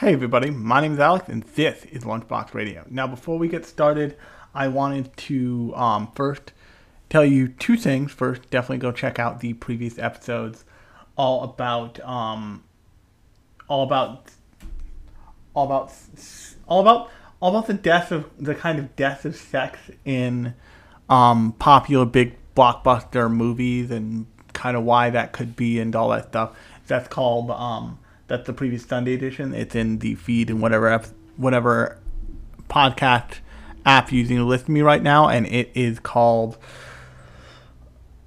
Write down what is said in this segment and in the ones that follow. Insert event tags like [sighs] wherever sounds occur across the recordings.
Hey everybody, my name is Alex and this is Lunchbox Radio. Now before we get started, I wanted to um, first tell you two things. First, definitely go check out the previous episodes all about um, all about all about all about all about the death of the kind of death of sex in um, popular big blockbuster movies and kind of why that could be and all that stuff. That's called um, that's the previous Sunday edition. It's in the feed and whatever whatever podcast app using to listen to me right now, and it is called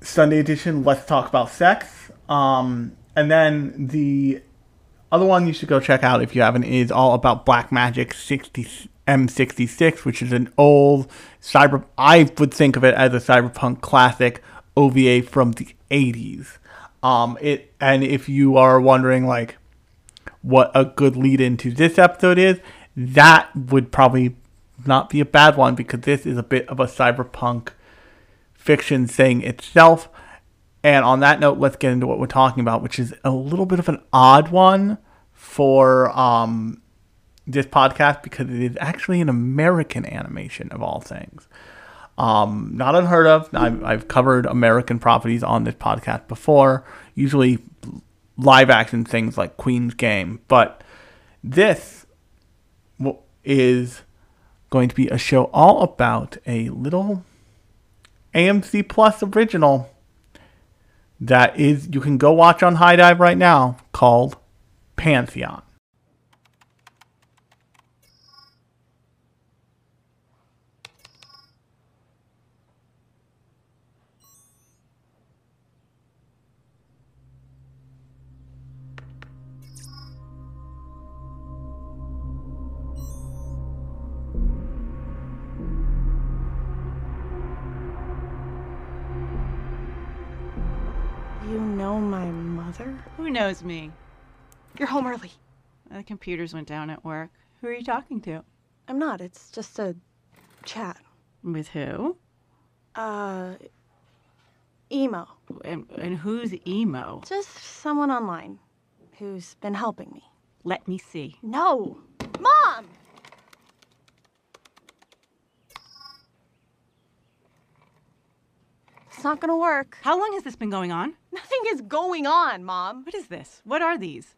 Sunday edition. Let's talk about sex. Um, and then the other one you should go check out if you haven't is all about Black Magic 60 M66, which is an old cyber. I would think of it as a cyberpunk classic OVA from the 80s. Um, it and if you are wondering like what a good lead into this episode is, that would probably not be a bad one because this is a bit of a cyberpunk fiction thing itself. And on that note, let's get into what we're talking about, which is a little bit of an odd one for um, this podcast because it is actually an American animation of all things. Um, not unheard of. I've, I've covered American properties on this podcast before, usually live action things like Queen's Game, but this is going to be a show all about a little AMC Plus original that is you can go watch on HIDIVE right now called Pantheon. Who knows me? You're home early. The computers went down at work. Who are you talking to? I'm not. It's just a chat. With who? Uh, emo. And, and who's emo? Just someone online who's been helping me. Let me see. No! It's not gonna work. How long has this been going on? Nothing is going on, Mom. What is this? What are these?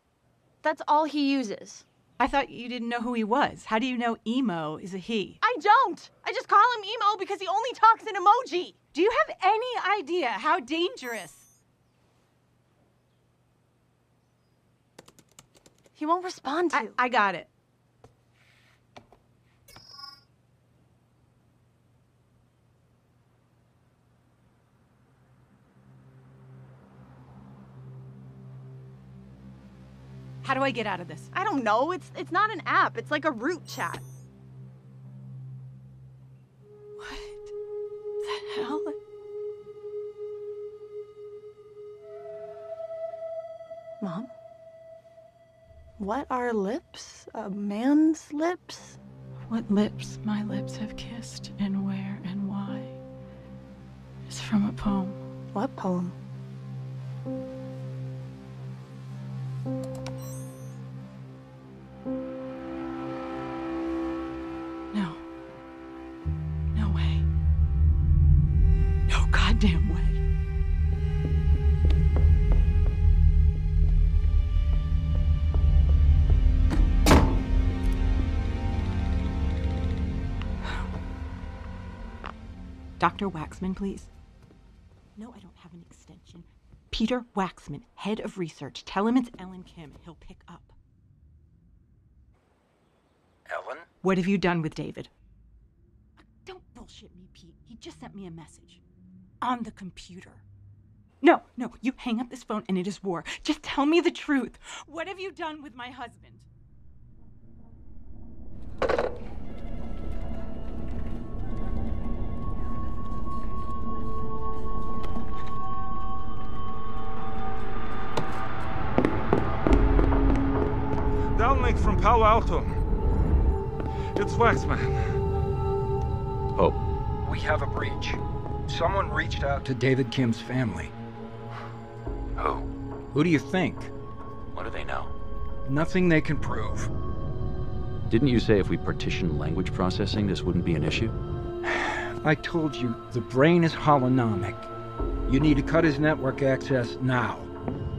That's all he uses. I thought you didn't know who he was. How do you know emo is a he? I don't. I just call him emo because he only talks in emoji. Do you have any idea how dangerous? He won't respond to. I, I got it. How do I get out of this? I don't know. It's it's not an app. It's like a root chat. What the hell? Mom? What are lips? A man's lips? What lips my lips have kissed, and where and why, is from a poem. What poem? Goddamn way. Dr. Waxman, please. No, I don't have an extension. Peter Waxman, head of research. Tell him it's Ellen Kim. He'll pick up. Ellen? What have you done with David? Don't bullshit me, Pete. He just sent me a message. On the computer. No, no, you hang up this phone and it is war. Just tell me the truth. What have you done with my husband? Downlink from Palo Alto. It's Waxman. Oh. We have a breach. Someone reached out to David Kim's family. Who? Who do you think? What do they know? Nothing they can prove. Didn't you say if we partition language processing, this wouldn't be an issue? [sighs] I told you, the brain is holonomic. You need to cut his network access now.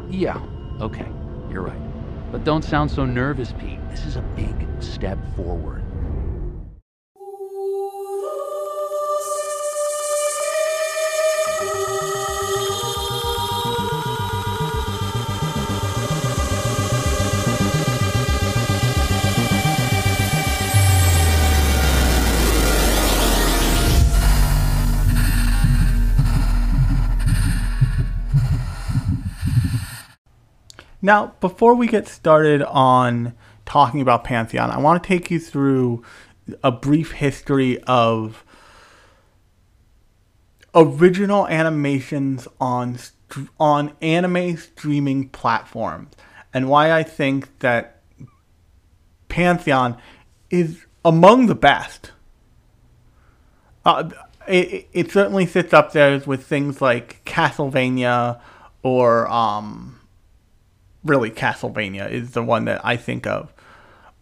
Yeah, okay, you're right. But don't sound so nervous, Pete. This is a big step forward. Now, before we get started on talking about Pantheon, I want to take you through a brief history of original animations on on anime streaming platforms and why I think that Pantheon is among the best. Uh, it, it certainly sits up there with things like Castlevania or um, really Castlevania is the one that I think of.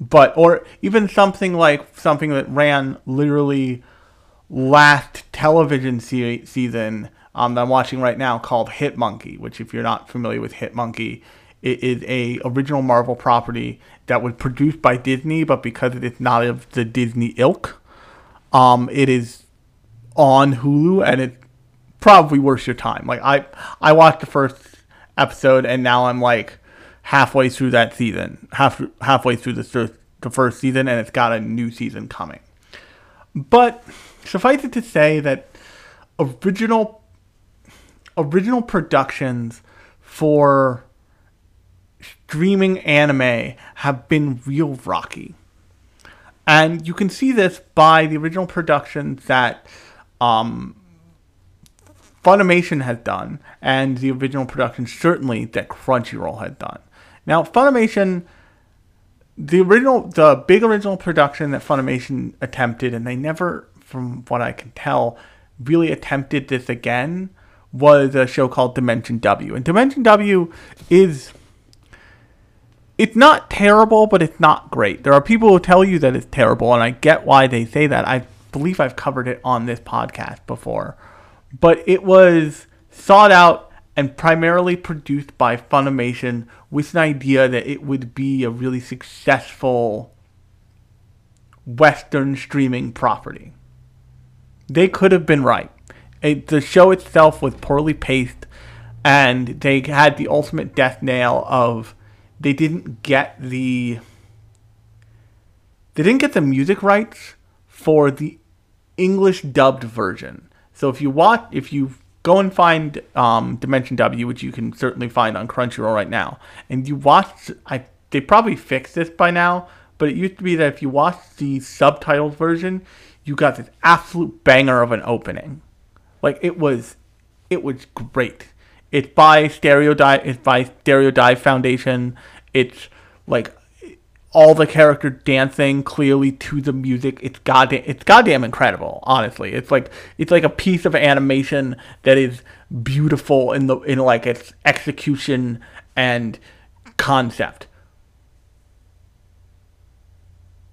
But or even something like something that ran literally last television se- season um, that I'm watching right now called Hit Monkey, which if you're not familiar with Hit Monkey, it is a original Marvel property that was produced by Disney, but because it's not of the Disney ilk, um, it is on Hulu and it's probably worth your time. Like I I watched the first episode and now I'm like halfway through that season, half halfway through the the first season, and it's got a new season coming. But suffice it to say that original original productions for streaming anime have been real rocky. And you can see this by the original productions that um, Funimation has done, and the original productions certainly that Crunchyroll had done. Now, Funimation, the original, the big original production that Funimation attempted, and they never, from what I can tell, really attempted this again, was a show called Dimension W. And Dimension W is. It's not terrible, but it's not great. There are people who tell you that it's terrible, and I get why they say that. I believe I've covered it on this podcast before. But it was sought out and primarily produced by Funimation with an idea that it would be a really successful Western streaming property. They could have been right. It, the show itself was poorly paced, and they had the ultimate death nail of they didn't get the they didn't get the music rights for the English dubbed version. So if you watch, if you go and find um, Dimension W, which you can certainly find on Crunchyroll right now, and you watch, I they probably fixed this by now, but it used to be that if you watched the subtitled version, you got this absolute banger of an opening. Like it was, it was great. It's by Stereo Dive. It's by Stereo Dive Foundation. It's like all the character dancing clearly to the music. It's goddamn, it's goddamn incredible. Honestly, it's like it's like a piece of animation that is beautiful in the in like its execution and concept.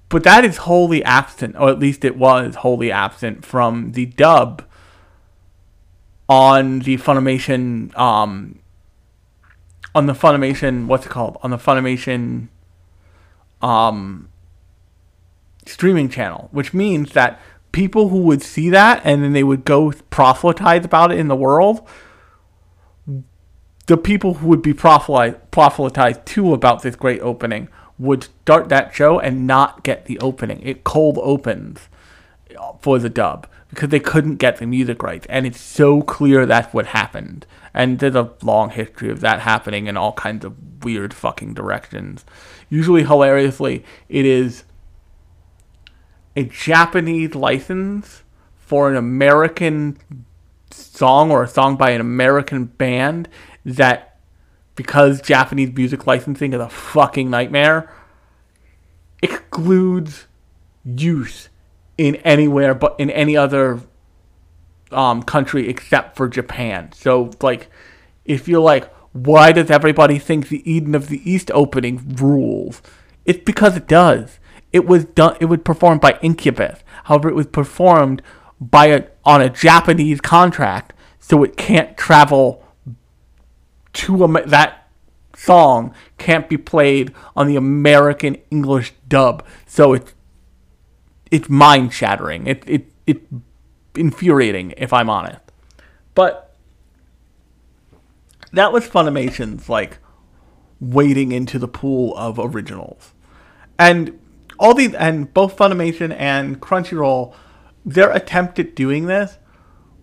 But that is wholly absent, or at least it was wholly absent from the dub on the Funimation, um, on the Funimation, what's it called? On the Funimation um, streaming channel, which means that people who would see that and then they would go proselytize about it in the world, the people who would be proselytized to about this great opening would start that show and not get the opening. It cold opens for the dub because they couldn't get the music rights. And it's so clear that's what happened. And there's a long history of that happening in all kinds of weird fucking directions. Usually, hilariously, it is a Japanese license for an American song or a song by an American band that, because Japanese music licensing is a fucking nightmare, excludes use in anywhere but in any other um, country except for Japan. So, like, if you're like, why does everybody think the Eden of the East opening rules? It's because it does. it was done. It was performed by Incubus. However, it was performed by a on a Japanese contract, so it can't travel to Am- that song can't be played on the American English dub. So it's it's mind shattering. It it it infuriating if I'm honest. But that was Funimation's like wading into the pool of originals. And all these and both Funimation and Crunchyroll, their attempt at doing this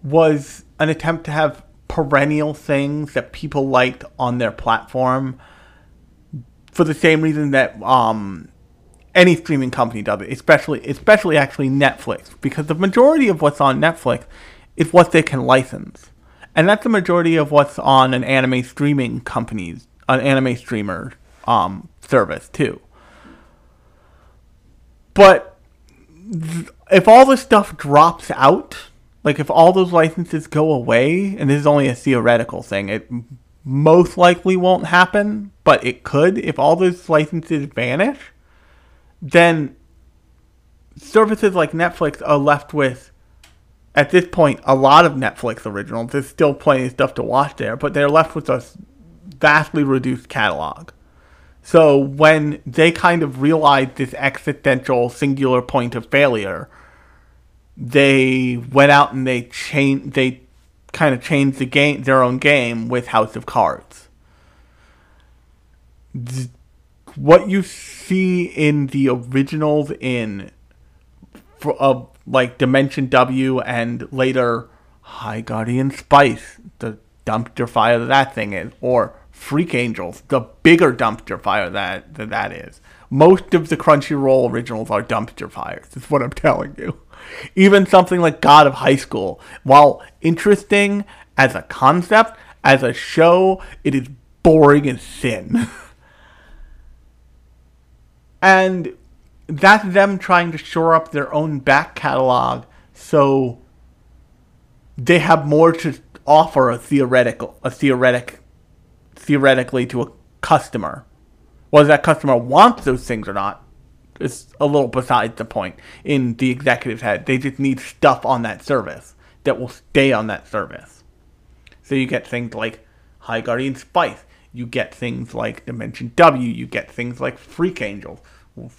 was an attempt to have perennial things that people liked on their platform for the same reason that um, any streaming company does it, especially especially actually Netflix, because the majority of what's on Netflix is what they can license, and that's the majority of what's on an anime streaming company's an anime streamer um, service too. But th- if all this stuff drops out, like if all those licenses go away, and this is only a theoretical thing, it most likely won't happen, but it could. If all those licenses vanish, then services like Netflix are left with, at this point, a lot of Netflix originals. There's still plenty of stuff to watch there, but they're left with a vastly reduced catalog. So when they kind of realized this existential singular point of failure, they went out and they changed they kind of changed the game their own game with House of Cards. What you see in the originals in for uh, like Dimension W and later High Guardian Spice, the dumpster fire that that thing is, or Freak Angels, the bigger dumpster fire that that, that is. Most of the Crunchyroll originals are dumpster fires. Is what I'm [laughs] telling you. Even something like God of High School, while interesting as a concept, as a show, it is boring as sin. [laughs] and that's them trying to shore up their own back catalog so they have more to offer a theoretical a theoretic theoretically to a customer. Whether that customer wants those things or not is a little beside the point in the executive's head. They just need stuff on that service that will stay on that service. So you get things like High Guardian Spice. You get things like Dimension W. You get things like Freak Angels.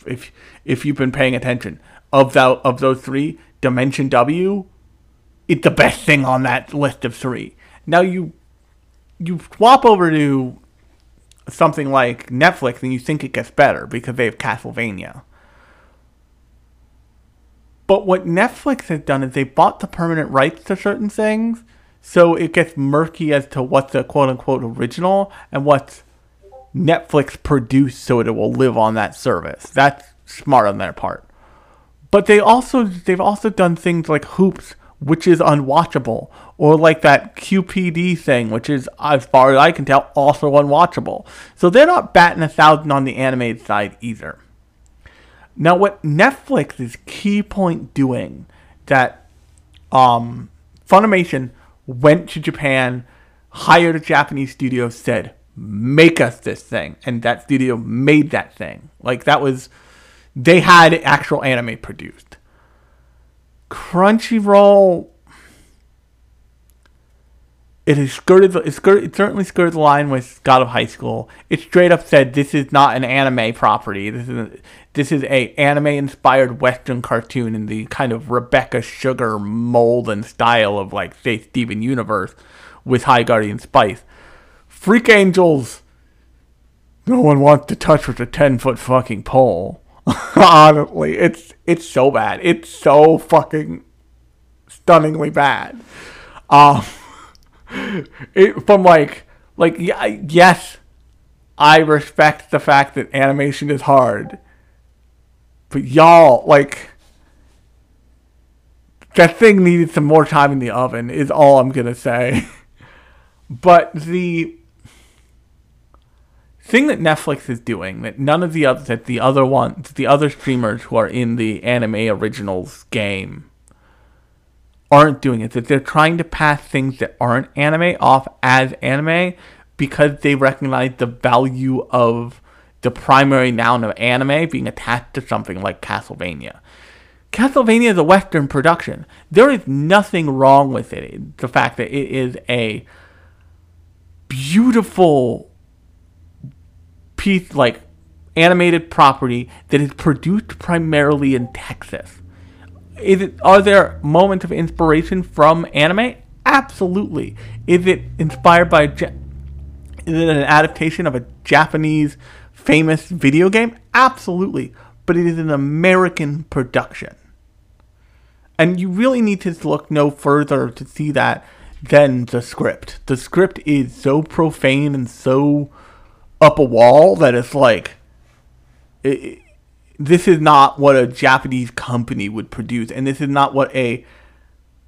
If if you've been paying attention, of that of those three, Dimension W, it's the best thing on that list of three. Now you you swap over to something like Netflix and you think it gets better because they have Castlevania. But what Netflix has done is they bought the permanent rights to certain things, so it gets murky as to what's the quote unquote original and what's Netflix produced so it will live on that service. That's smart on their part. But they also they've also done things like Hoops, which is unwatchable, or like that QPD thing, which is as far as I can tell also unwatchable. So they're not batting a thousand on the animated side either. Now, what Netflix is key point doing that um, Funimation went to Japan, hired a Japanese studio, said, "Make us this thing," and that studio made that thing. Like that was, they had actual anime produced. Crunchyroll, it has skirted, the, it, skirted, it certainly skirted the line with God of High School. It straight up said this is not an anime property. This is a, this is a anime inspired Western cartoon in the kind of Rebecca Sugar mold and style of like say Steven Universe with High Guardian Spice. Freak Angels, no one wants to touch with a ten foot fucking pole. [laughs] Honestly, it's it's so bad. It's so fucking stunningly bad. Um, [laughs] it from like like yes, I respect the fact that animation is hard, but y'all like that thing needed some more time in the oven. Is all I'm gonna say. [laughs] but the thing that Netflix is doing that none of the other that the other ones the other streamers who are in the anime originals game aren't doing it that they're trying to pass things that aren't anime off as anime because they recognize the value of the primary noun of anime being attached to something like Castlevania. Castlevania is a Western production. There is nothing wrong with it. The fact that it is a beautiful like animated property that is produced primarily in Texas. Is it? Are there moments of inspiration from anime? Absolutely. Is it inspired by? Is it an adaptation of a Japanese famous video game? Absolutely. But it is an American production. And you really need to look no further to see that than the script. The script is so profane and so up a wall that it's like it, this is not what a Japanese company would produce, and this is not what a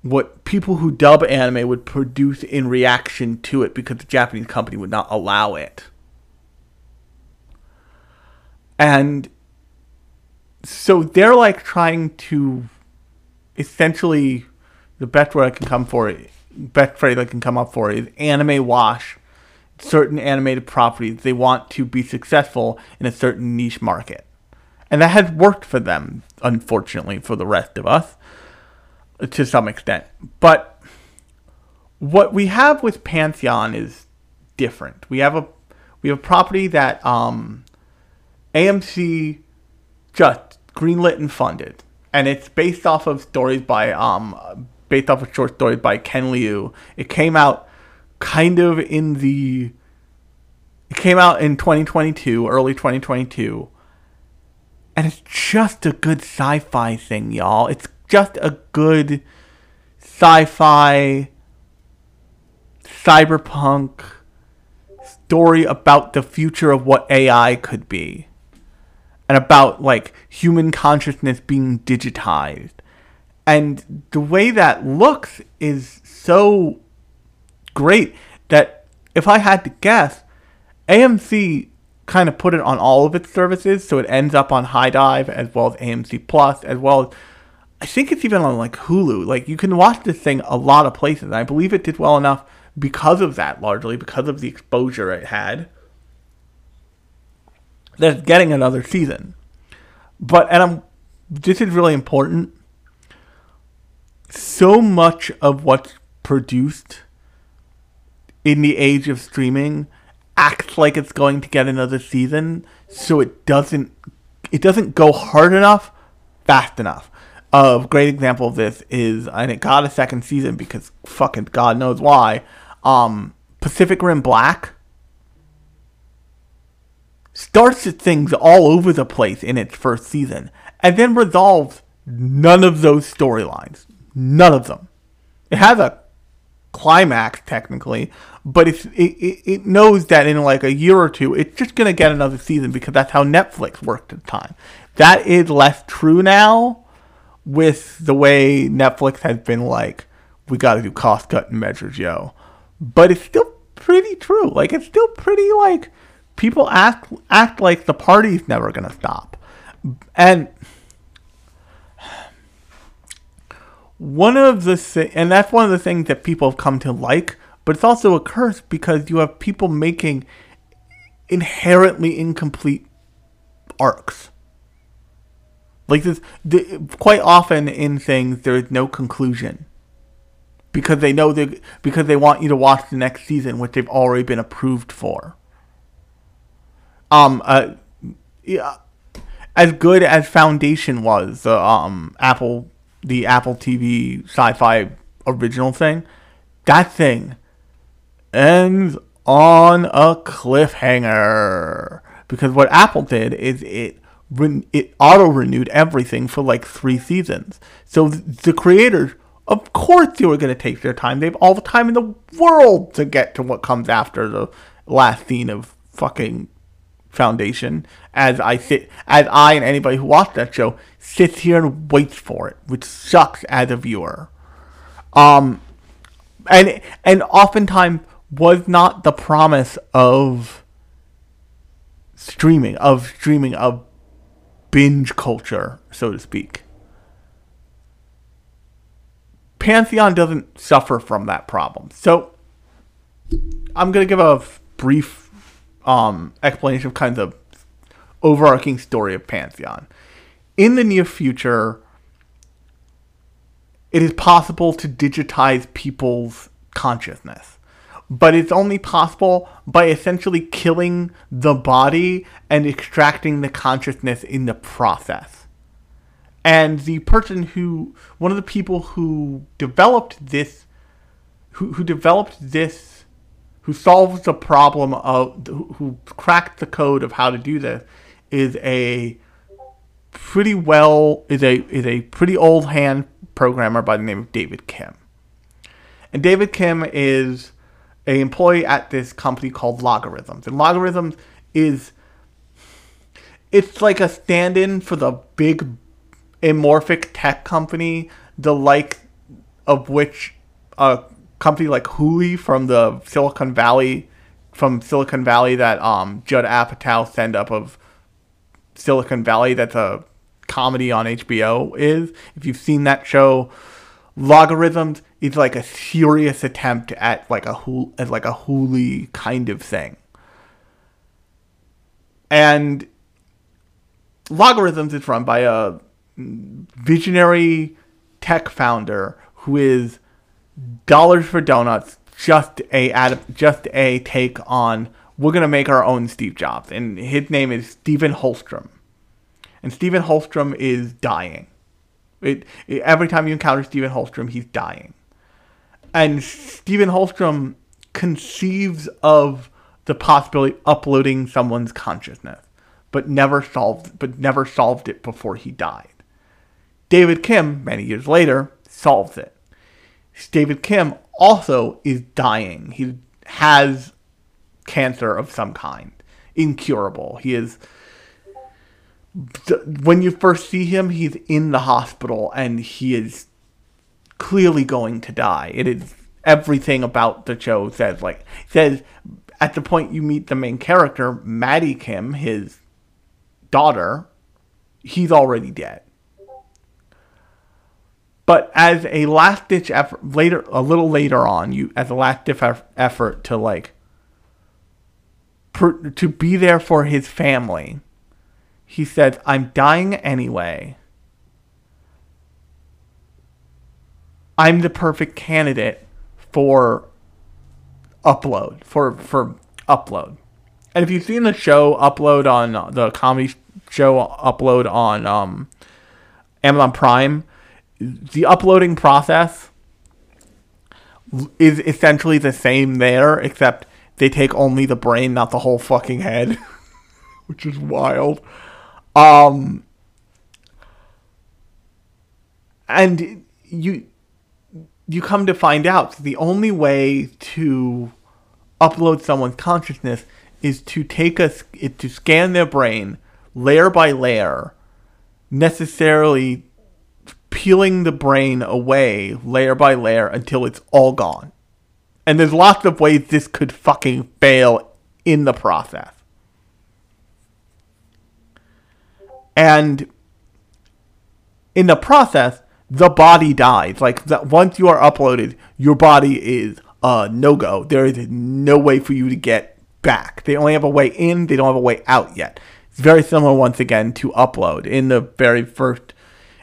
what people who dub anime would produce in reaction to it because the Japanese company would not allow it. And so they're like trying to essentially the best word I can come for it, best phrase I can come up for is anime wash certain animated properties. They want to be successful in a certain niche market. And that has worked for them, unfortunately, for the rest of us to some extent. But what we have with Pantheon is different. We have a we have a property that um, AMC just greenlit and funded, and it's based off of stories by um, based off of short stories by Ken Liu. It came out kind of in the it came out in 2022, early 2022. And it's just a good sci-fi thing, y'all. It's just a good sci-fi cyberpunk story about the future of what AI could be. And about like human consciousness being digitized. And the way that looks is so great that if I had to guess, AMC kind of put it on all of its services, so it ends up on High HIDIVE as well as AMC Plus, as well as I think it's even on like Hulu. Like you can watch this thing a lot of places. I believe it did well enough because of that, largely because of the exposure it had. That's getting another season. But and I'm this is really important. So much of what's produced in the age of streaming acts like it's going to get another season, so it doesn't it doesn't go hard enough, fast enough. A great example of this is, and it got a second season because fucking God knows why. Um, Pacific Rim Black starts things all over the place in its first season, and then resolves none of those storylines. None of them. It has a climax technically, but it's, it, it, it knows that in like a year or two, it's just gonna get another season because that's how Netflix worked at the time. That is less true now with the way Netflix has been like, we gotta do cost cutting measures, yo. But it's still pretty true. Like it's still pretty like people act act like the party's never gonna stop. And one of the and that's one of the things that people have come to like, but it's also a curse because you have people making inherently incomplete arcs. Like this, the, quite often in things there is no conclusion because they know they because they want you to watch the next season, which they've already been approved for. Um, uh, yeah, as good as Foundation was, the um Apple the Apple TV sci-fi original thing, that thing ends on a cliffhanger because what Apple did is it it auto renewed everything for like three seasons. So the creators, of course, they were going to take their time. They have all the time in the world to get to what comes after the last scene of fucking Foundation. As I sit, as I and anybody who watched that show sits here and waits for it, which sucks as a viewer. Um, and and oftentimes was not the promise of streaming of streaming of binge culture, so to speak. Pantheon doesn't suffer from that problem. So I'm going to give a brief um, explanation of kind of overarching story of Pantheon. In the near future, it is possible to digitize people's consciousness. But it's only possible by essentially killing the body and extracting the consciousness in the process. And the person who, one of the people who developed this, who, who developed this, who solves the problem of, who cracked the code of how to do this, is a pretty well, is a, is a pretty old hand programmer by the name of David Kim. And David Kim is a employee at this company called Logorhythms. And Logorhythms is it's like a stand-in for the big amorphic tech company, the like of which a company like Hooli from the Silicon Valley from Silicon Valley that um Judd Apatow send up of Silicon Valley that's a comedy on HBO is. If you've seen that show, Logorhythms is like a serious attempt at like a at like a Hooli kind of thing. And Logorhythms is run by a visionary tech founder who is dollars for donuts just a just a take on we're gonna make our own Steve Jobs and his name is Stephen Holstrom and Stephen Holstrom is dying. It, it, every time you encounter Stephen Holstrom, he's dying. And Stephen Holstrom conceives of the possibility of uploading someone's consciousness, but never solved but never solved it before he died. David Kim, many years later, solves it. David Kim also is dying. He has cancer of some kind, incurable. He is when you first see him, he's in the hospital and he is clearly going to die. It is everything about the show says like says at the point you meet the main character, Maddie Kim, his daughter, he's already dead. But as a last ditch effort, later a little later on, you as a last ditch effort to like per, to be there for his family he said, I'm dying anyway. I'm the perfect candidate for upload, for, for upload. And if you've seen the show upload on the comedy show upload on um, Amazon Prime, the uploading process is essentially the same there, except they take only the brain, not the whole fucking head, [laughs] which is wild. Um, and you you come to find out the only way to upload someone's consciousness is to take a to scan their brain layer by layer, necessarily peeling the brain away layer by layer until it's all gone. And there's lots of ways this could fucking fail in the process. And in the process, the body dies. Like once you are uploaded, your body is a no go. There is no way for you to get back. They only have a way in, they don't have a way out yet. It's very similar once again to upload. In the very first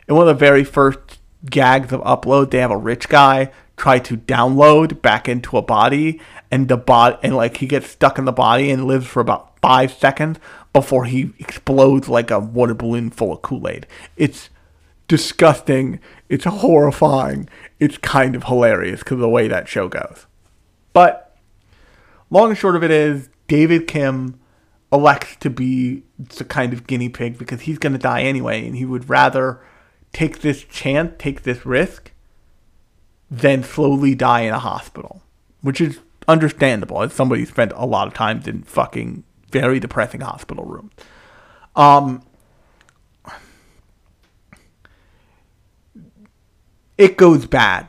in one of the very first gags of upload, they have a rich guy try to download back into a body and the body and like he gets stuck in the body and lives for about five seconds before he explodes like a water balloon full of Kool-Aid. It's disgusting. It's horrifying. It's kind of hilarious because of the way that show goes. But long and short of it is, David Kim elects to be the kind of guinea pig because he's going to die anyway, and he would rather take this chance, take this risk, than slowly die in a hospital, which is understandable as somebody spent a lot of time in fucking very depressing hospital room. Um, it goes bad.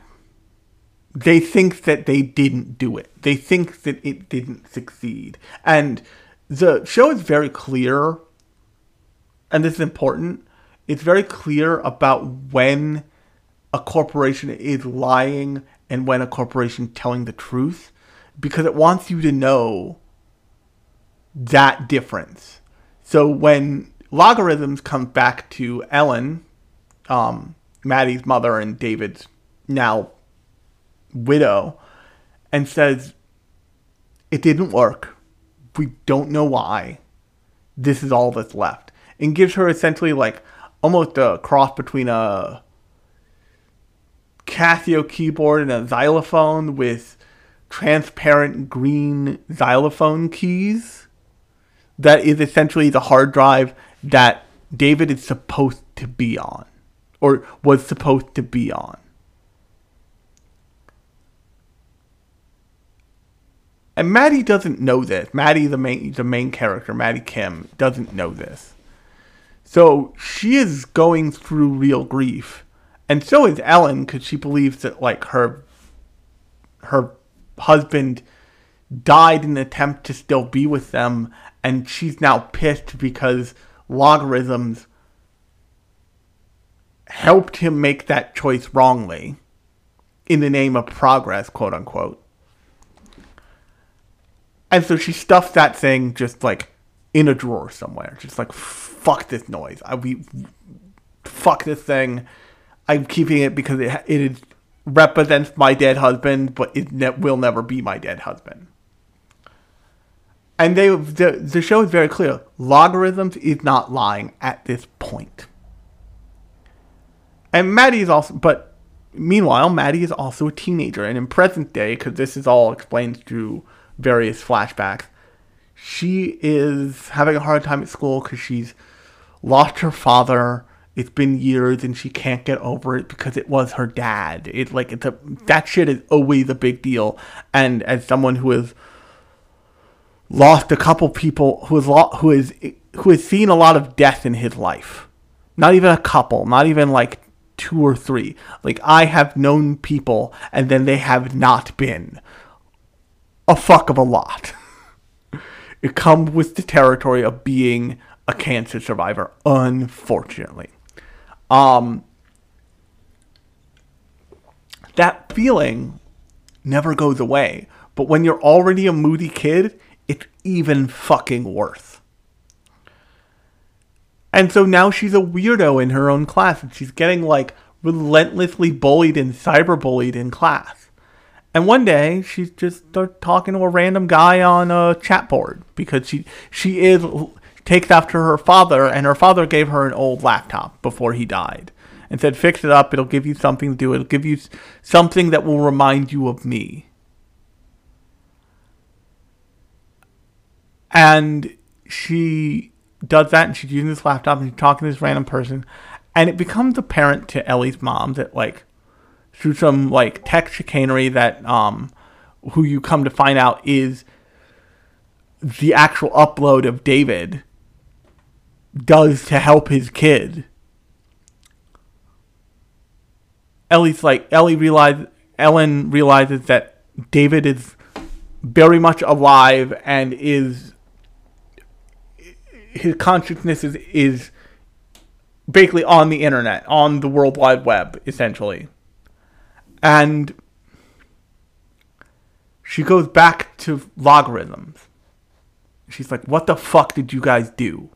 They think that they didn't do it. They think that it didn't succeed. And the show is very clear, and this is important. It's very clear about when a corporation is lying and when a corporation telling the truth because it wants you to know that difference. So when Logorhythms comes back to Ellen, um, Maddie's mother and David's now widow, and says, It didn't work. We don't know why. This is all that's left. And gives her essentially like almost a cross between a Casio keyboard and a xylophone with transparent green xylophone keys. That is essentially the hard drive that David is supposed to be on, or was supposed to be on. And Maddie doesn't know this. Maddie, the main the main character, Maddie Kim, doesn't know this. So she is going through real grief, and so is Ellen because she believes that like her her husband died in an attempt to still be with them, and she's now pissed because Logorhythms helped him make that choice wrongly in the name of progress, quote unquote. And so she stuffed that thing just like in a drawer somewhere, just like fuck this noise. I we fuck this thing. I'm keeping it because it it represents my dead husband, but it ne- will never be my dead husband. And they the, the show is very clear. Logorhythms is not lying at this point. And Maddie is also, but meanwhile, Maddie is also a teenager, and in present day, because this is all explained through various flashbacks, she is having a hard time at school because she's lost her father. It's been years and she can't get over it because it was her dad. It's like it's a that shit is always a big deal. And as someone who has lost a couple people, who has lo- who is who has seen a lot of death in his life, not even a couple, not even like two or three. Like I have known people, and then they have not been a fuck of a lot. [laughs] it comes with the territory of being a cancer survivor, unfortunately. Um, that feeling never goes away. But when you're already a moody kid, it's even fucking worse. And so now she's a weirdo in her own class, and she's getting like relentlessly bullied and cyberbullied in class. And one day she's just start talking to a random guy on a chat board because she she is takes after her father, and her father gave her an old laptop before he died and said, "Fix it up. It'll give you something to do. It'll give you something that will remind you of me." And she does that, and she's using this laptop, and she's talking to this random person, and it becomes apparent to Ellie's mom that like through some like tech chicanery that um who you come to find out is the actual upload of David does to help his kid. Ellie's like Ellie realize Ellen realizes that David is very much alive and is his consciousness is is basically on the internet, on the World Wide Web, essentially. And she goes back to Logorhythms. She's like, What the fuck did you guys do?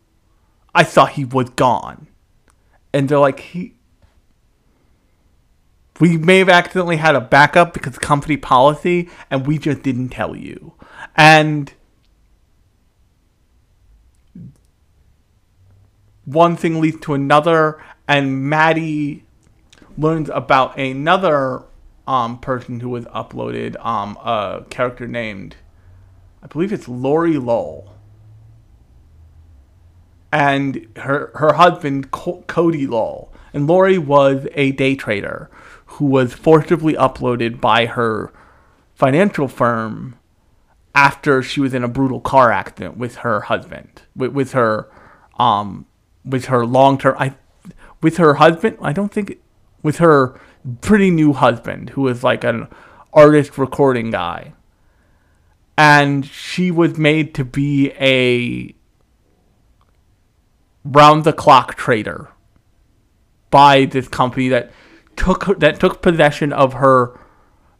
I thought he was gone. And they're like, He. We may have accidentally had a backup because company policy, and we just didn't tell you. And one thing leads to another, and Maddie learns about another um, person who was uploaded, um, a character named, I believe it's Lori Lowell, and her her husband Co- Cody Lowell, and Lori was a day trader who was forcibly uploaded by her financial firm after she was in a brutal car accident with her husband, with, with her, um, with her long term, I, with her husband. I don't think with her pretty new husband who was like an artist recording guy. And she was made to be a round the clock trader by this company that took that took possession of her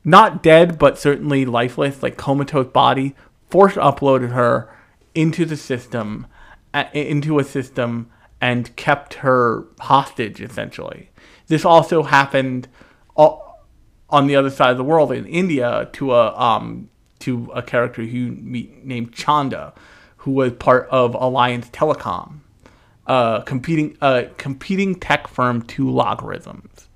not dead but certainly lifeless like comatose body forced uploaded her into the system into a system and kept her hostage essentially. This also happened on the other side of the world in India to a um to a character who meet named Chanda, who was part of Alliance Telecom, competing uh, competing tech firm to Logorhythms.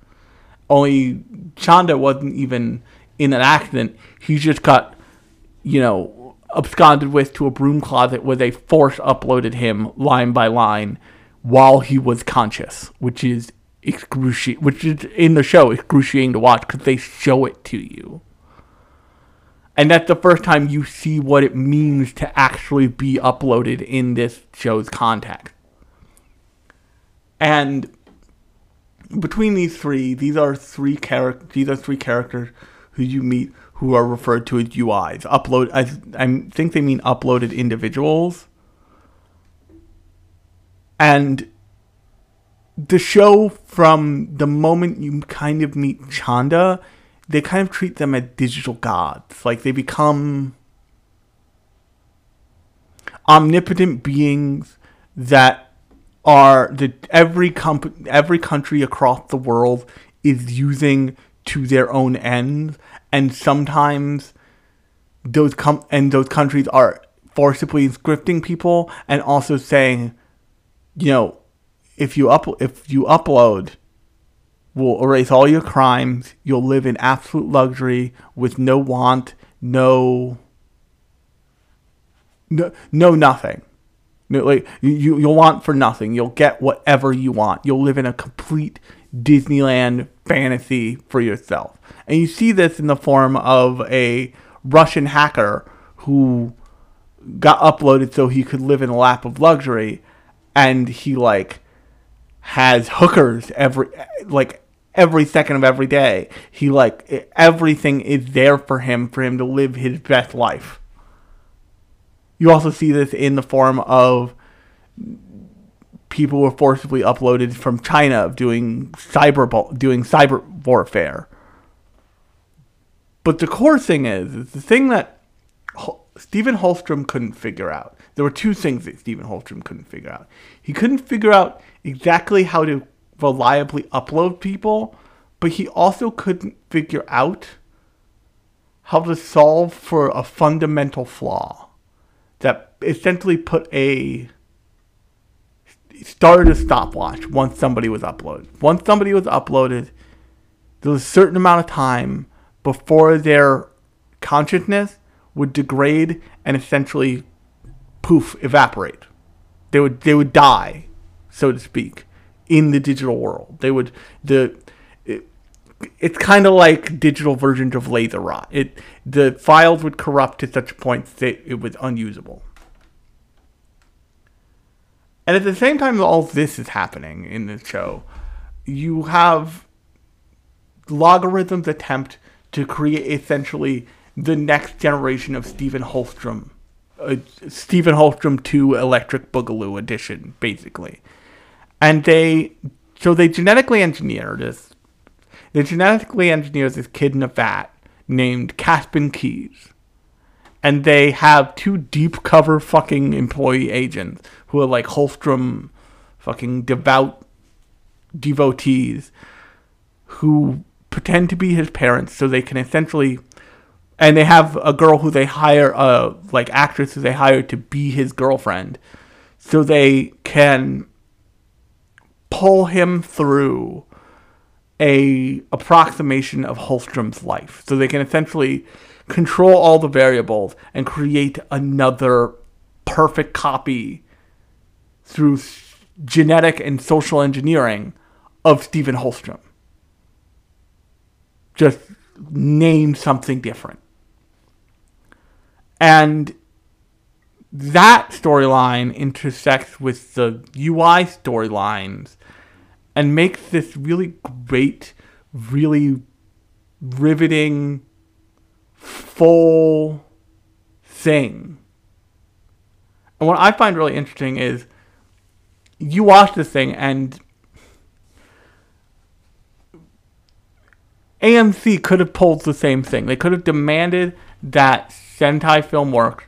Only Chanda wasn't even in an accident. He just got, you know, absconded with to a broom closet where they force uploaded him line by line while he was conscious, which is excruciating, which is in the show excruciating to watch because they show it to you. And that's the first time you see what it means to actually be uploaded in this show's context. And between these three, these are three characters. These are three characters who you meet who are referred to as UIs. Upload. I, I think they mean uploaded individuals. And the show, from the moment you kind of meet Chanda, they kind of treat them as digital gods. Like they become omnipotent beings that are the every comp- every country across the world is using to their own ends, and sometimes those com- and those countries are forcibly scripting people and also saying, you know, if you up if you upload, we'll erase all your crimes. You'll live in absolute luxury with no want, no, no, no nothing. No, like you, you'll want for nothing. You'll get whatever you want. You'll live in a complete Disneyland fantasy for yourself. And you see this in the form of a Russian hacker who got uploaded so he could live in a lap of luxury, and he like has hookers every like every second of every day. He like everything is there for him for him to live his best life. You also see this in the form of people who are forcibly uploaded from China doing cyber doing cyber warfare. But the core thing is, is the thing that Stephen Holstrom couldn't figure out. There were two things that Stephen Holstrom couldn't figure out. He couldn't figure out exactly how to reliably upload people, but he also couldn't figure out how to solve for a fundamental flaw that essentially put a started a stopwatch once somebody was uploaded. Once somebody was uploaded, there was a certain amount of time before their consciousness would degrade and essentially poof evaporate. They would they would die, so to speak, in the digital world. They would the it, it's kind of like digital versions of laser rot. It the files would corrupt to such a point that it was unusable. And at the same time all this is happening in the show, you have Logorhythms attempt to create essentially the next generation of Stephen Holstrom. Uh, Stephen Holstrom 2 Electric Boogaloo edition, basically. And they, so they genetically engineer this, they genetically engineer this kid in a vat named Caspian Keyes. And they have two deep cover fucking employee agents who are like Holstrom fucking devout devotees who pretend to be his parents so they can essentially and they have a girl who they hire a like actress who they hire to be his girlfriend. So they can pull him through a approximation of Holstrom's life. So they can essentially control all the variables and create another perfect copy through genetic and social engineering of Stephen Holstrom. Just name something different. And that storyline intersects with the UI storylines and makes this really great, really riveting, full thing. And what I find really interesting is you watch this thing and AMC could have pulled the same thing. They could have demanded that Sentai Filmworks,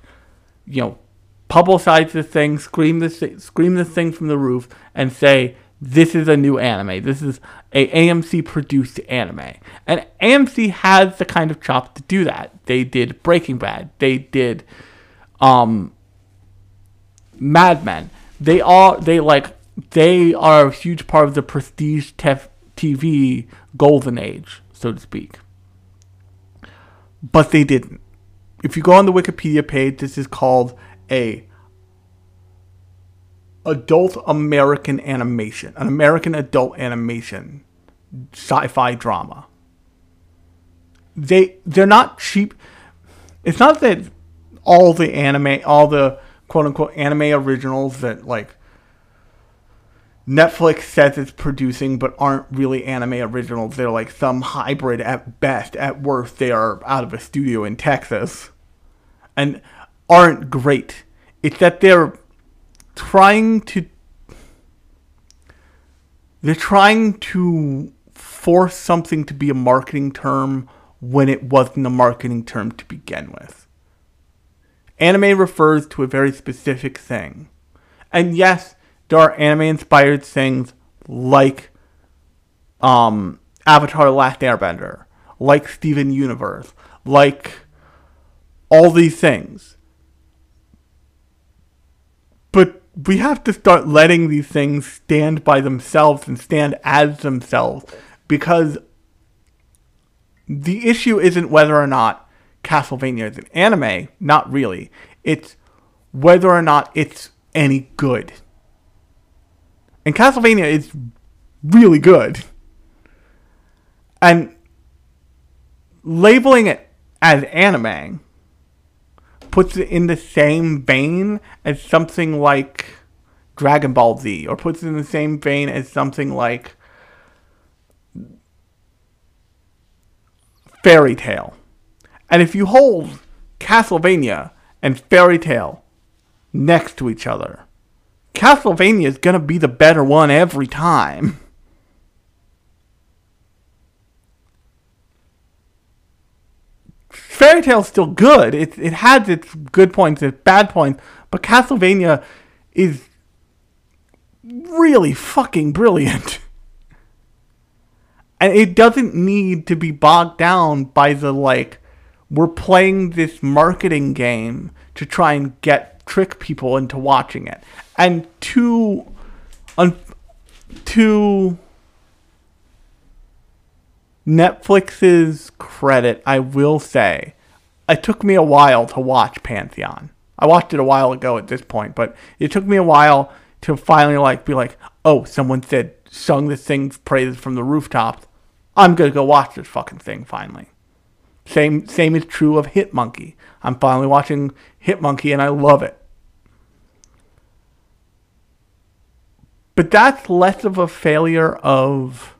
you know, publicize this thing, scream this scream this thing from the roof, and say this is a new anime. This is a AMC produced anime, and AMC has the kind of chops to do that. They did Breaking Bad. They did um, Mad Men. They are they like they are a huge part of the prestige tef- TV golden age, so to speak. But they didn't. If you go on the Wikipedia page, this is called a adult American animation, an American adult animation sci-fi drama. They they're not cheap. It's not that all the anime, all the quote unquote anime originals that like Netflix says it's producing but aren't really anime originals. They're like some hybrid at best. At worst, they are out of a studio in Texas and aren't great. It's that they're trying to they're trying to force something to be a marketing term when it wasn't a marketing term to begin with. Anime refers to a very specific thing. And yes, there are anime inspired things like um, Avatar The Last Airbender, like Steven Universe, like all these things. But we have to start letting these things stand by themselves and stand as themselves because the issue isn't whether or not Castlevania is an anime, not really. It's whether or not it's any good. And Castlevania is really good. And labeling it as anime puts it in the same vein as something like Dragon Ball Z, or puts it in the same vein as something like Fairy Tail. And if you hold Castlevania and Fairy Tail next to each other, Castlevania is gonna be the better one every time. [laughs] Fairy Tail's still good. It it has its good points, its bad points, but Castlevania is really fucking brilliant. [laughs] And it doesn't need to be bogged down by the like we're playing this marketing game to try and get trick people into watching it. And to un, to Netflix's credit, I will say, it took me a while to watch Pantheon. I watched it a while ago at this point, but it took me a while to finally like be like, oh, someone said sung this thing praises from the rooftops. I'm gonna go watch this fucking thing finally. Same same is true of Hit Monkey. I'm finally watching Hit Monkey and I love it. But that's less of a failure of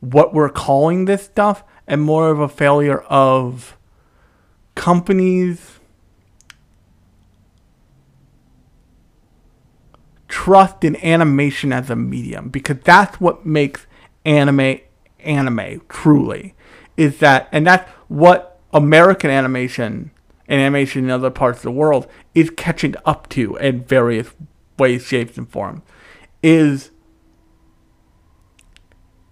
what we're calling this stuff and more of a failure of companies trust in animation as a medium because that's what makes anime anime truly is that and that's what American animation and animation in other parts of the world is catching up to in various ways, shapes, and forms is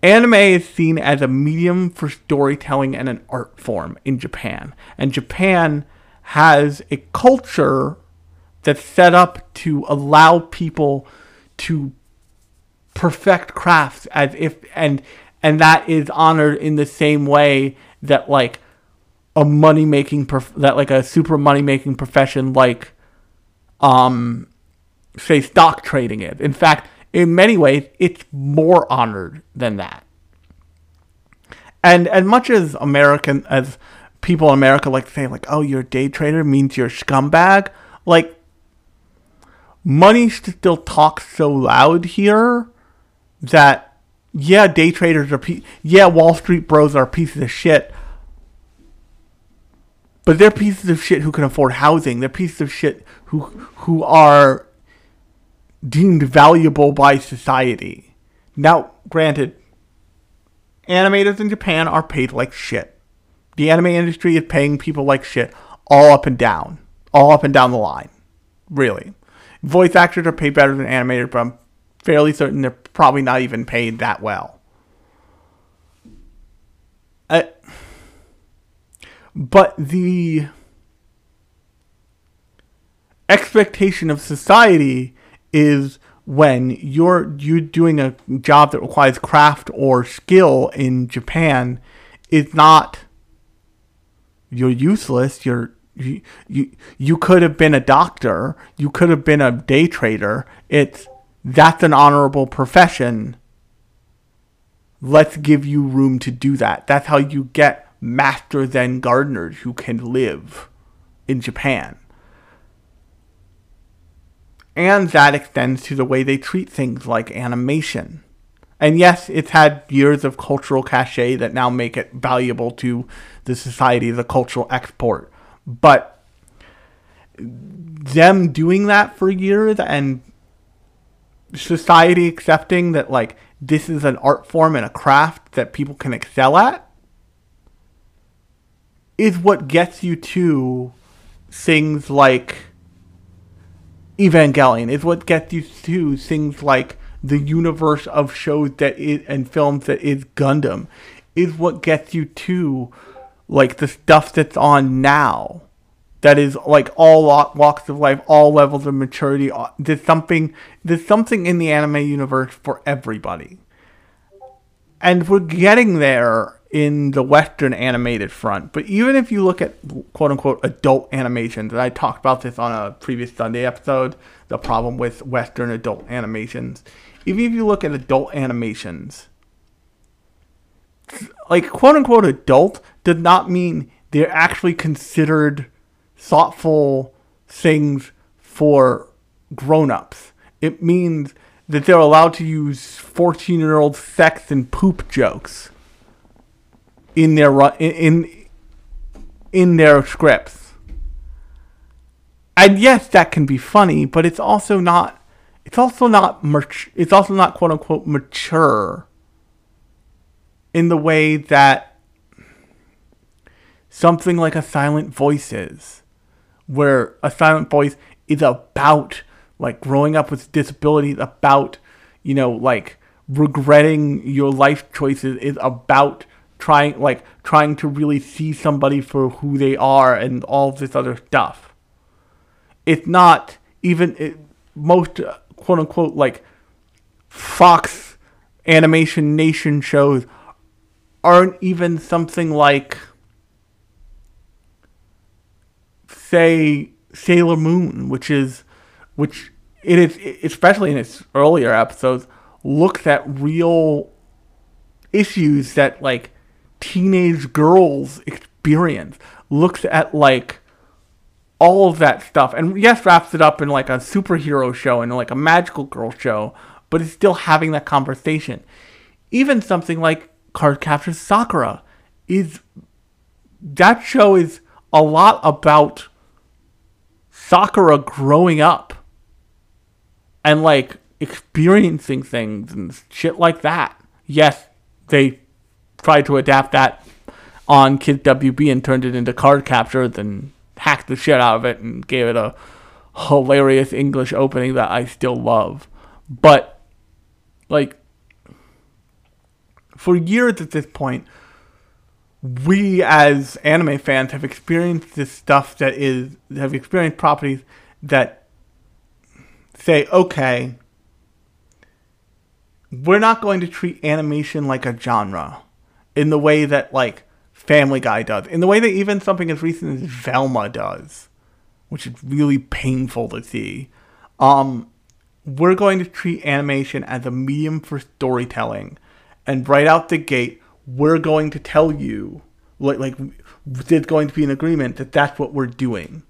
anime is seen as a medium for storytelling and an art form in Japan. And Japan has a culture that's set up to allow people to perfect crafts as if and and that is honored in the same way that like a money making prof- that like a super money making profession like um say stock trading is in fact in many ways it's more honored than that and as much as american as people in america like to say like oh you're a day trader means you're a scumbag like money still talks so loud here that yeah, day traders are pe- yeah, Wall Street bros are pieces of shit. But they're pieces of shit who can afford housing. They're pieces of shit who who are deemed valuable by society. Now, granted, animators in Japan are paid like shit. The anime industry is paying people like shit all up and down, all up and down the line. really. Voice actors are paid better than animators, but I'm fairly certain they're probably not even paid that well. Uh, but the expectation of society is when you're you're doing a job that requires craft or skill in Japan is not you're useless you're you, you you could have been a doctor you could have been a day trader it's that's an honorable profession. Let's give you room to do that. That's how you get master zen gardeners who can live in Japan and that extends to the way they treat things like animation. And yes, it's had years of cultural cachet that now make it valuable to the society as a cultural export. But them doing that for years and society accepting that, like, this is an art form and a craft that people can excel at is what gets you to things like Evangelion is what gets you to things like the universe of shows that is and films that is Gundam is what gets you to like the stuff that's on now. That is like all walks of life all levels of maturity uh, there's something there's something in the anime universe for everybody. And we're getting there in the Western animated front. But even if you look at quote unquote adult animations, and I talked about this on a previous Sunday episode, the problem with Western adult animations. Even if you look at adult animations, like quote unquote adult does not mean they're actually considered thoughtful things for grown ups. It means that they're allowed to use 14 year old sex and poop jokes in their in in their scripts. And yes, that can be funny, but it's also not. It's also not much. It's also not quote unquote mature. In the way that something like a silent voice is, where a silent voice is about like growing up with disabilities, about you know like regretting your life choices, is about trying like trying to really see somebody for who they are and all this other stuff. It's not even it, most uh, quote unquote like Fox Animation Nation shows aren't even something like say Sailor Moon, which is which it is especially in its earlier episodes looks at real issues that like teenage girls experience looks at like all of that stuff. And yes wraps it up in like a superhero show and like a magical girl show but it's still having that conversation. Even something like Cardcaptor Sakura is that show is a lot about sakura growing up and like experiencing things and shit like that. Yes they tried to adapt that on Kid WB and turned it into Cardcaptor, then hacked the shit out of it and gave it a hilarious English opening that I still love. But, like, for years at this point, we as anime fans have experienced this stuff that is, have experienced properties that say, okay, we're not going to treat animation like a genre in the way that like Family Guy does, in the way that even something as recent as Velma does, which is really painful to see. Um, we're going to treat animation as a medium for storytelling, and right out the gate, we're going to tell you, like, like there's going to be an agreement that that's what we're doing.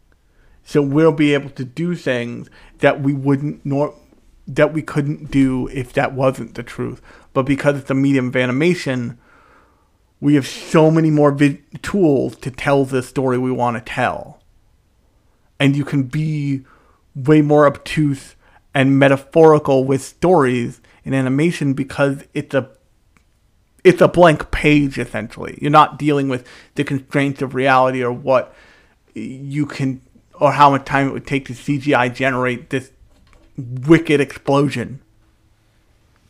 So we'll be able to do things that we wouldn't nor that we couldn't do if that wasn't the truth. But because it's a medium of animation, we have so many more vi- tools to tell the story we want to tell. And you can be way more obtuse and metaphorical with stories in animation because it's a it's a blank page essentially. You're not dealing with the constraints of reality or what you can or how much time it would take to CGI generate this wicked explosion.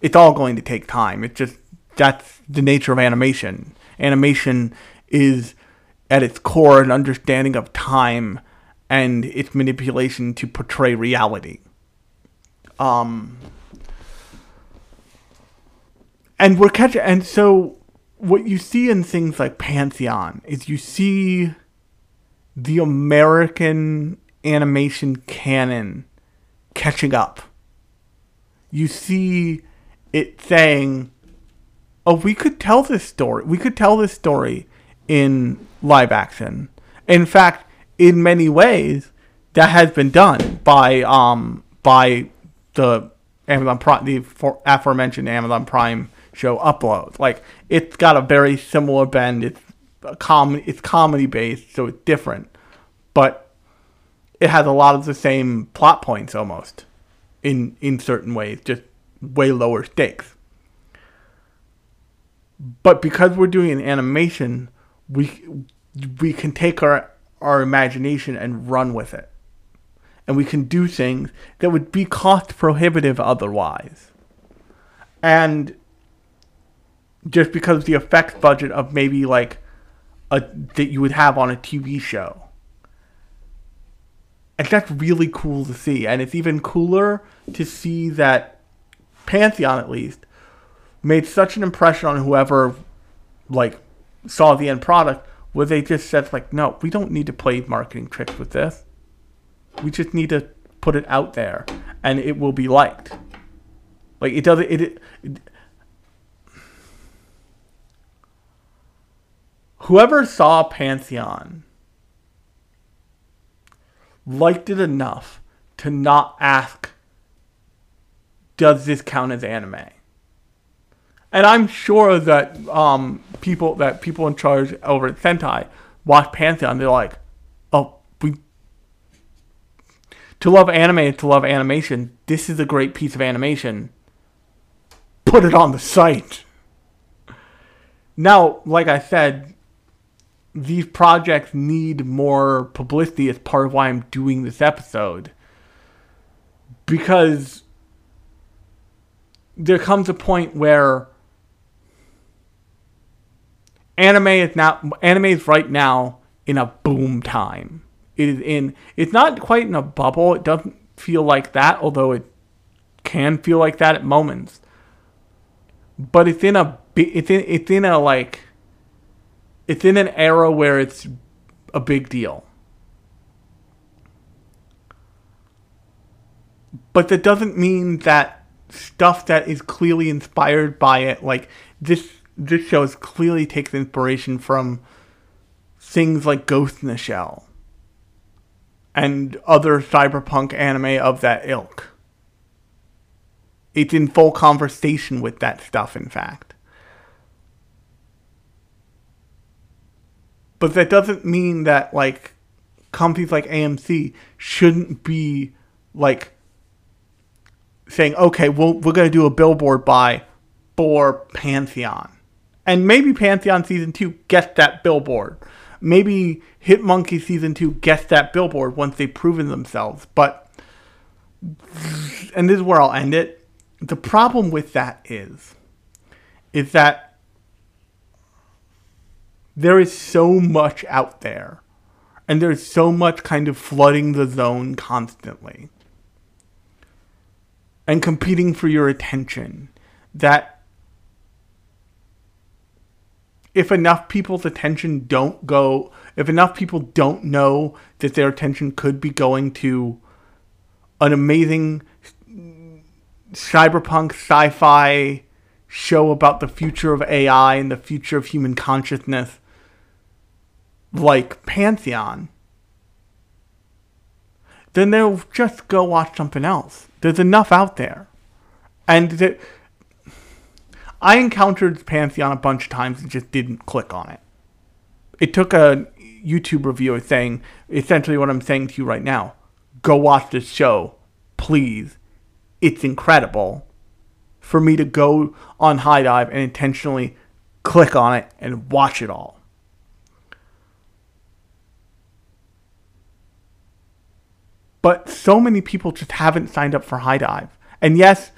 It's all going to take time. It's just that's the nature of animation. Animation is at its core an understanding of time and its manipulation to portray reality. Um, and we're catching, and so what you see in things like Pantheon is you see the American animation canon catching up. You see it saying, "Oh, we could tell this story. We could tell this story in live action." In fact, in many ways, that has been done by um by the Amazon Prime, the for, aforementioned Amazon Prime show Upload. Like it's got a very similar bend. It's com it's comedy based, so it's different, but it has a lot of the same plot points almost in in certain ways, just way lower stakes. But because we're doing an animation, we we can take our our imagination and run with it. And we can do things that would be cost prohibitive otherwise. And just because the effects budget of maybe like a that you would have on a TV show. And that's really cool to see. And it's even cooler to see that Pantheon at least made such an impression on whoever like saw the end product where they just said like, no, we don't need to play marketing tricks with this. We just need to put it out there, and it will be liked. Like it doesn't. It, it, it whoever saw Pantheon liked it enough to not ask, does this count as anime? And I'm sure that um, people that people in charge over at Sentai watch Pantheon. They're like, oh, we to love anime to love animation. This is a great piece of animation. Put it on the site. Now, like I said, these projects need more publicity as part of why I'm doing this episode. Because there comes a point where anime is now anime is right now in a boom time. It is in it's not quite in a bubble. It doesn't feel like that, although it can feel like that at moments. But it's in a it's in it's in a like it's in an era where it's a big deal. But that doesn't mean that stuff that is clearly inspired by it, like this this show clearly takes inspiration from things like Ghost in the Shell and other cyberpunk anime of that ilk. It's in full conversation with that stuff, in fact. But that doesn't mean that, like, companies like AMC shouldn't be, like, saying, okay, well, we're going to do a billboard buy for Pantheon. And maybe Pantheon Season 2 gets that billboard. Maybe Hitmonkey Season 2 gets that billboard once they've proven themselves. But, and this is where I'll end it. The problem with that is, is that there is so much out there. And there's so much kind of flooding the zone constantly. And competing for your attention that if enough people's attention don't go, if enough people don't know that their attention could be going to an amazing cyberpunk sci fi show about the future of AI and the future of human consciousness, like Pantheon, then they'll just go watch something else. There's enough out there. And I encountered Pantheon a bunch of times and just didn't click on it. It took a YouTube reviewer saying essentially what I'm saying to you right now. Go watch this show, please. It's incredible. For me to go on HIDIVE and intentionally click on it and watch it all. But so many people just haven't signed up for HIDIVE. And yes,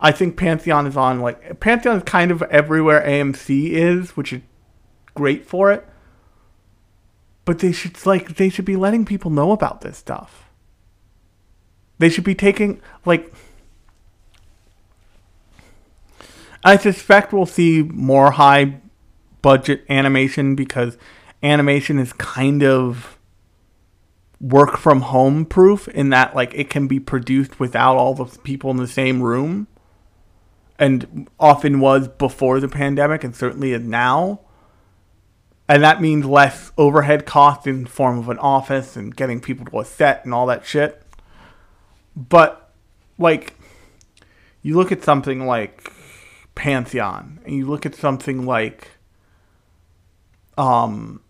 I think Pantheon is on like Pantheon is kind of everywhere AMC is, which is great for it. But they should like they should be letting people know about this stuff. They should be taking like I suspect we'll see more high budget animation because animation is kind of work from home proof in that like it can be produced without all the people in the same room and often was before the pandemic and certainly is now. And that means less overhead cost in form of an office and getting people to a set and all that shit. But like you look at something like pantheon and you look at something like um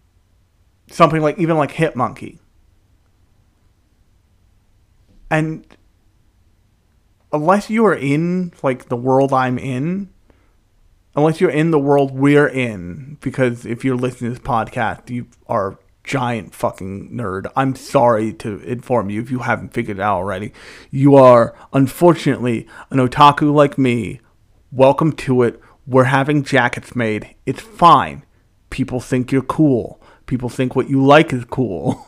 something like even like hitmonkey and unless you are in like the world I'm in, unless you're in the world we're in, because if you're listening to this podcast, you are a giant fucking nerd. I'm sorry to inform you if you haven't figured it out already. You are unfortunately an otaku like me. Welcome to it. We're having jackets made. It's fine. People think you're cool. People think what you like is cool. [laughs]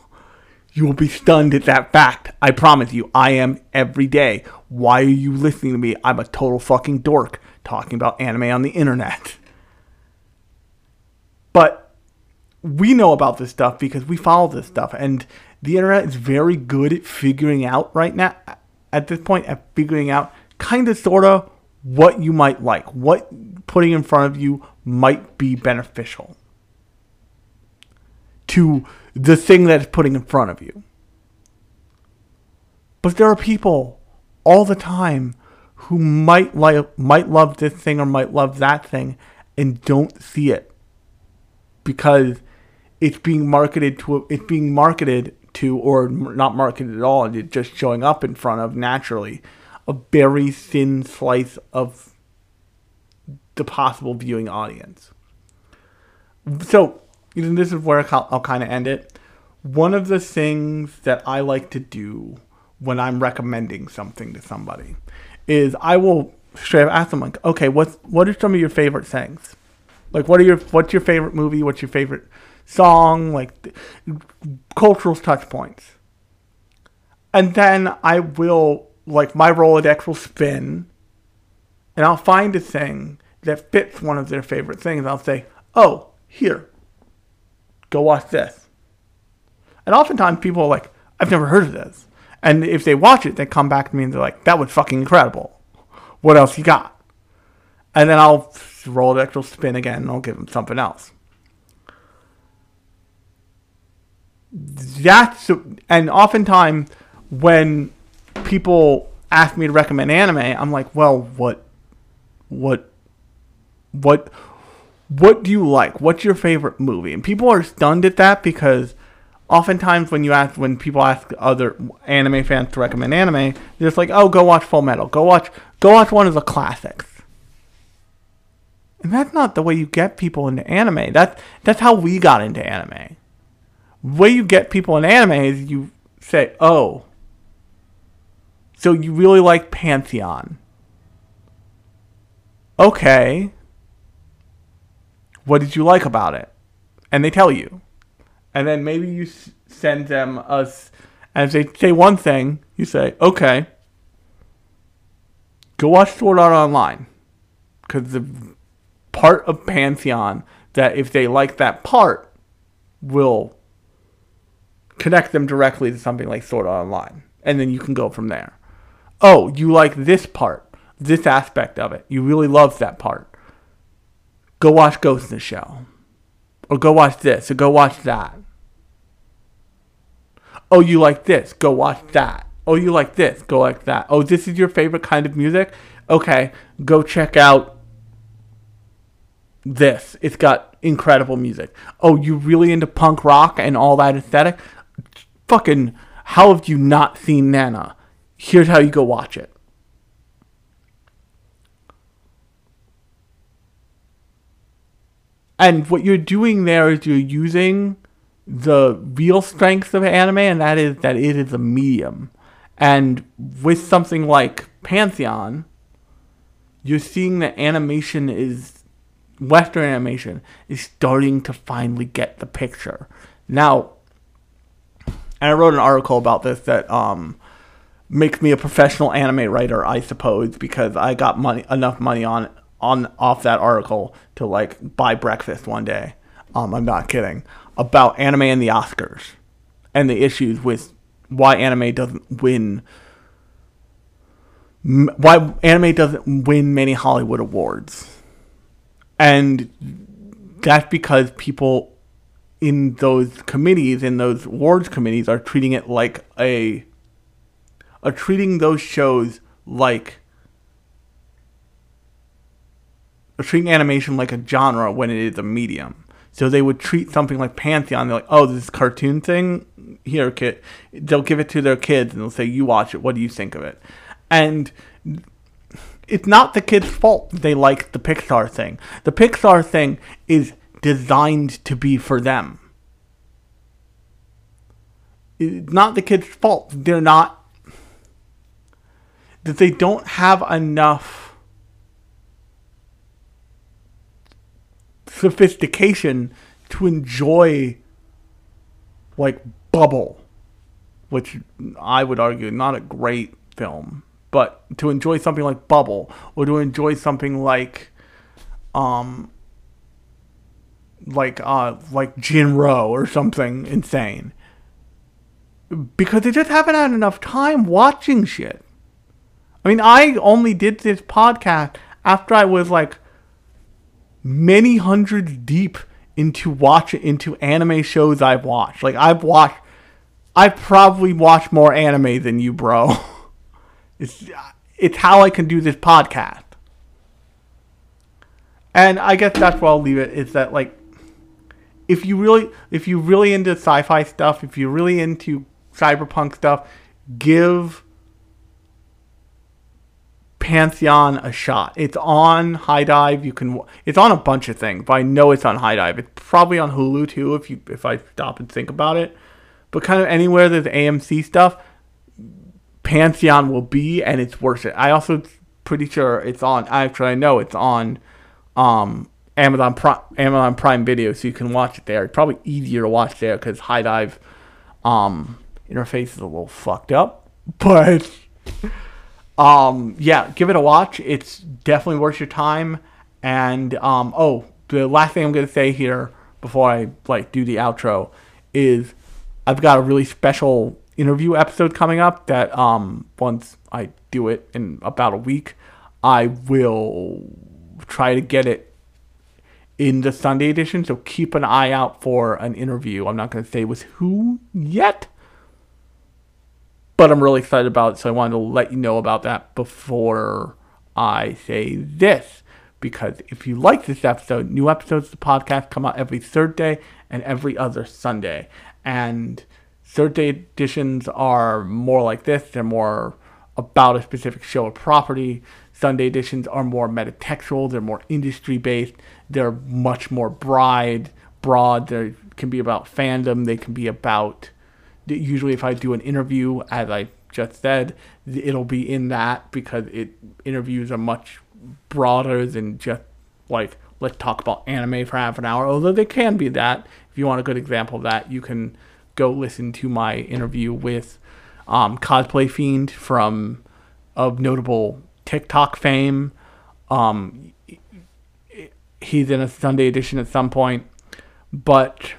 You will be stunned at that fact. I promise you, I am every day. Why are you listening to me? I'm a total fucking dork talking about anime on the internet. But we know about this stuff because we follow this stuff, and the internet is very good at figuring out right now, at this point, at figuring out kind of sort of what you might like, what putting in front of you might be beneficial to the thing that it's putting in front of you. But there are people all the time who might like might love this thing or might love that thing and don't see it because it's being marketed to it's being marketed to or not marketed at all and it's just showing up in front of naturally a very thin slice of the possible viewing audience. So this is where I'll, I'll kind of end it. One of the things that I like to do when I'm recommending something to somebody is I will straight up ask them like, okay, what's what are some of your favorite things? Like, what are your what's your favorite movie? What's your favorite song? Like, cultural touch points. And then I will like my Rolodex will spin, and I'll find a thing that fits one of their favorite things. I'll say, oh, here, go watch this. And oftentimes people are like, I've never heard of this. And if they watch it, they come back to me and they're like, that was fucking incredible. What else you got? And then I'll roll the extra spin again and I'll give them something else. That's, and oftentimes when people ask me to recommend anime, I'm like, well, what, what, what, what do you like? What's your favorite movie? And people are stunned at that because oftentimes when you ask when people ask other anime fans to recommend anime, they're just like, "Oh, go watch Full Metal. Go watch go watch one of the classics." And that's not the way you get people into anime. That's that's how we got into anime. The way you get people into anime is you say, "Oh, so you really like Pantheon." Okay, what did you like about it? And they tell you. And then maybe you send them us, and if they say one thing, you say, okay, go watch Sword Art Online. Because the part of Pantheon that if they like that part will connect them directly to something like Sword Art Online. And then you can go from there. Oh, you like this part, this aspect of it. You really love that part go watch Ghost in the Shell. Or go watch this, or go watch that. Oh, you like this, go watch that. Oh, you like this, go like that. Oh, this is your favorite kind of music? Okay, go check out this. It's got incredible music. Oh, you really into punk rock and all that aesthetic? Fucking, how have you not seen Nana? Here's how you go watch it. And what you're doing there is you're using the real strength of anime, and that is that it is a medium. And with something like Pantheon, you're seeing that animation is Western animation is starting to finally get the picture. Now, and I wrote an article about this that um, makes me a professional anime writer, I suppose, because I got money enough money on on off that article to like buy breakfast one day. Um, I'm not kidding about anime and the Oscars and the issues with why anime doesn't win why anime doesn't win many Hollywood awards. And that's because people in those committees, in those awards committees, are treating it like a are treating those shows like are treating animation like a genre when it is a medium. So they would treat something like Pantheon, they're like, oh, this cartoon thing, here, kid. They'll give it to their kids and they'll say, you watch it. What do you think of it? And it's not the kids' fault they like the Pixar thing. The Pixar thing is designed to be for them. It's not the kids' fault. They're not. That they don't have enough sophistication to enjoy like Bubble, which I would argue not a great film, but to enjoy something like Bubble or to enjoy something like um like uh like Jin-Roh or something insane. Because they just haven't had enough time watching shit. I mean, I only did this podcast after I was like many hundreds deep into watch into anime shows I've watched. Like I've watched I've probably watched more anime than you, bro. [laughs] It's it's how I can do this podcast. And I guess that's where I'll leave it is that like if you really if you really into sci-fi stuff, if you're really into cyberpunk stuff, give Pantheon a shot. It's on HIDIVE. You can. It's on a bunch of things, but I know it's on HIDIVE. It's probably on Hulu too. If you if I stop and think about it, but kind of anywhere there's AMC stuff, Pantheon will be, and it's worth it. I also pretty sure it's on. Actually, I know it's on um, Amazon Prime, Amazon Prime Video, so you can watch it there. It's probably easier to watch there because HIDIVE um, interface is a little fucked up, [laughs] but. Um, yeah, give it a watch. It's definitely worth your time. And um, oh, the last thing I'm gonna say here before I like do the outro is I've got a really special interview episode coming up that um once I do it in about a week, I will try to get it in the Sunday edition. So keep an eye out for an interview. I'm not gonna say with who yet but I'm really excited about it, so I wanted to let you know about that before I say this. Because if you like this episode, new episodes of the podcast come out every third day and every other Sunday. And third day editions are more like this, they're more about a specific show or property. Sunday editions are more metatextual, they're more industry based, they're much more broad, broad. They can be about fandom, they can be about usually if I do an interview, as I just said, it'll be in that because it interviews are much broader than just like let's talk about anime for half an hour. Although they can be that. If you want a good example of that, you can go listen to my interview with um, Cosplay Fiend from of notable TikTok fame. Um, he's in a Sunday edition at some point, but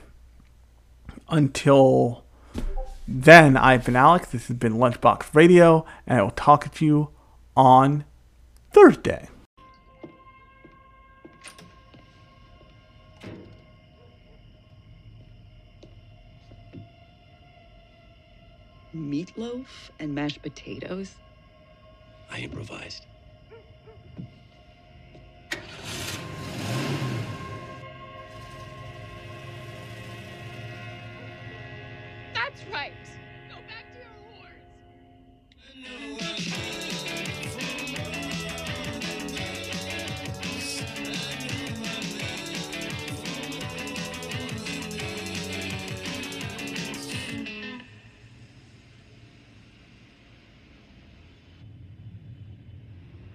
until then, I've been Alex. This has been Lunchbox Radio, and I will talk to you on Thursday. Meatloaf and mashed potatoes? I improvised. That's right. Go back to your wars.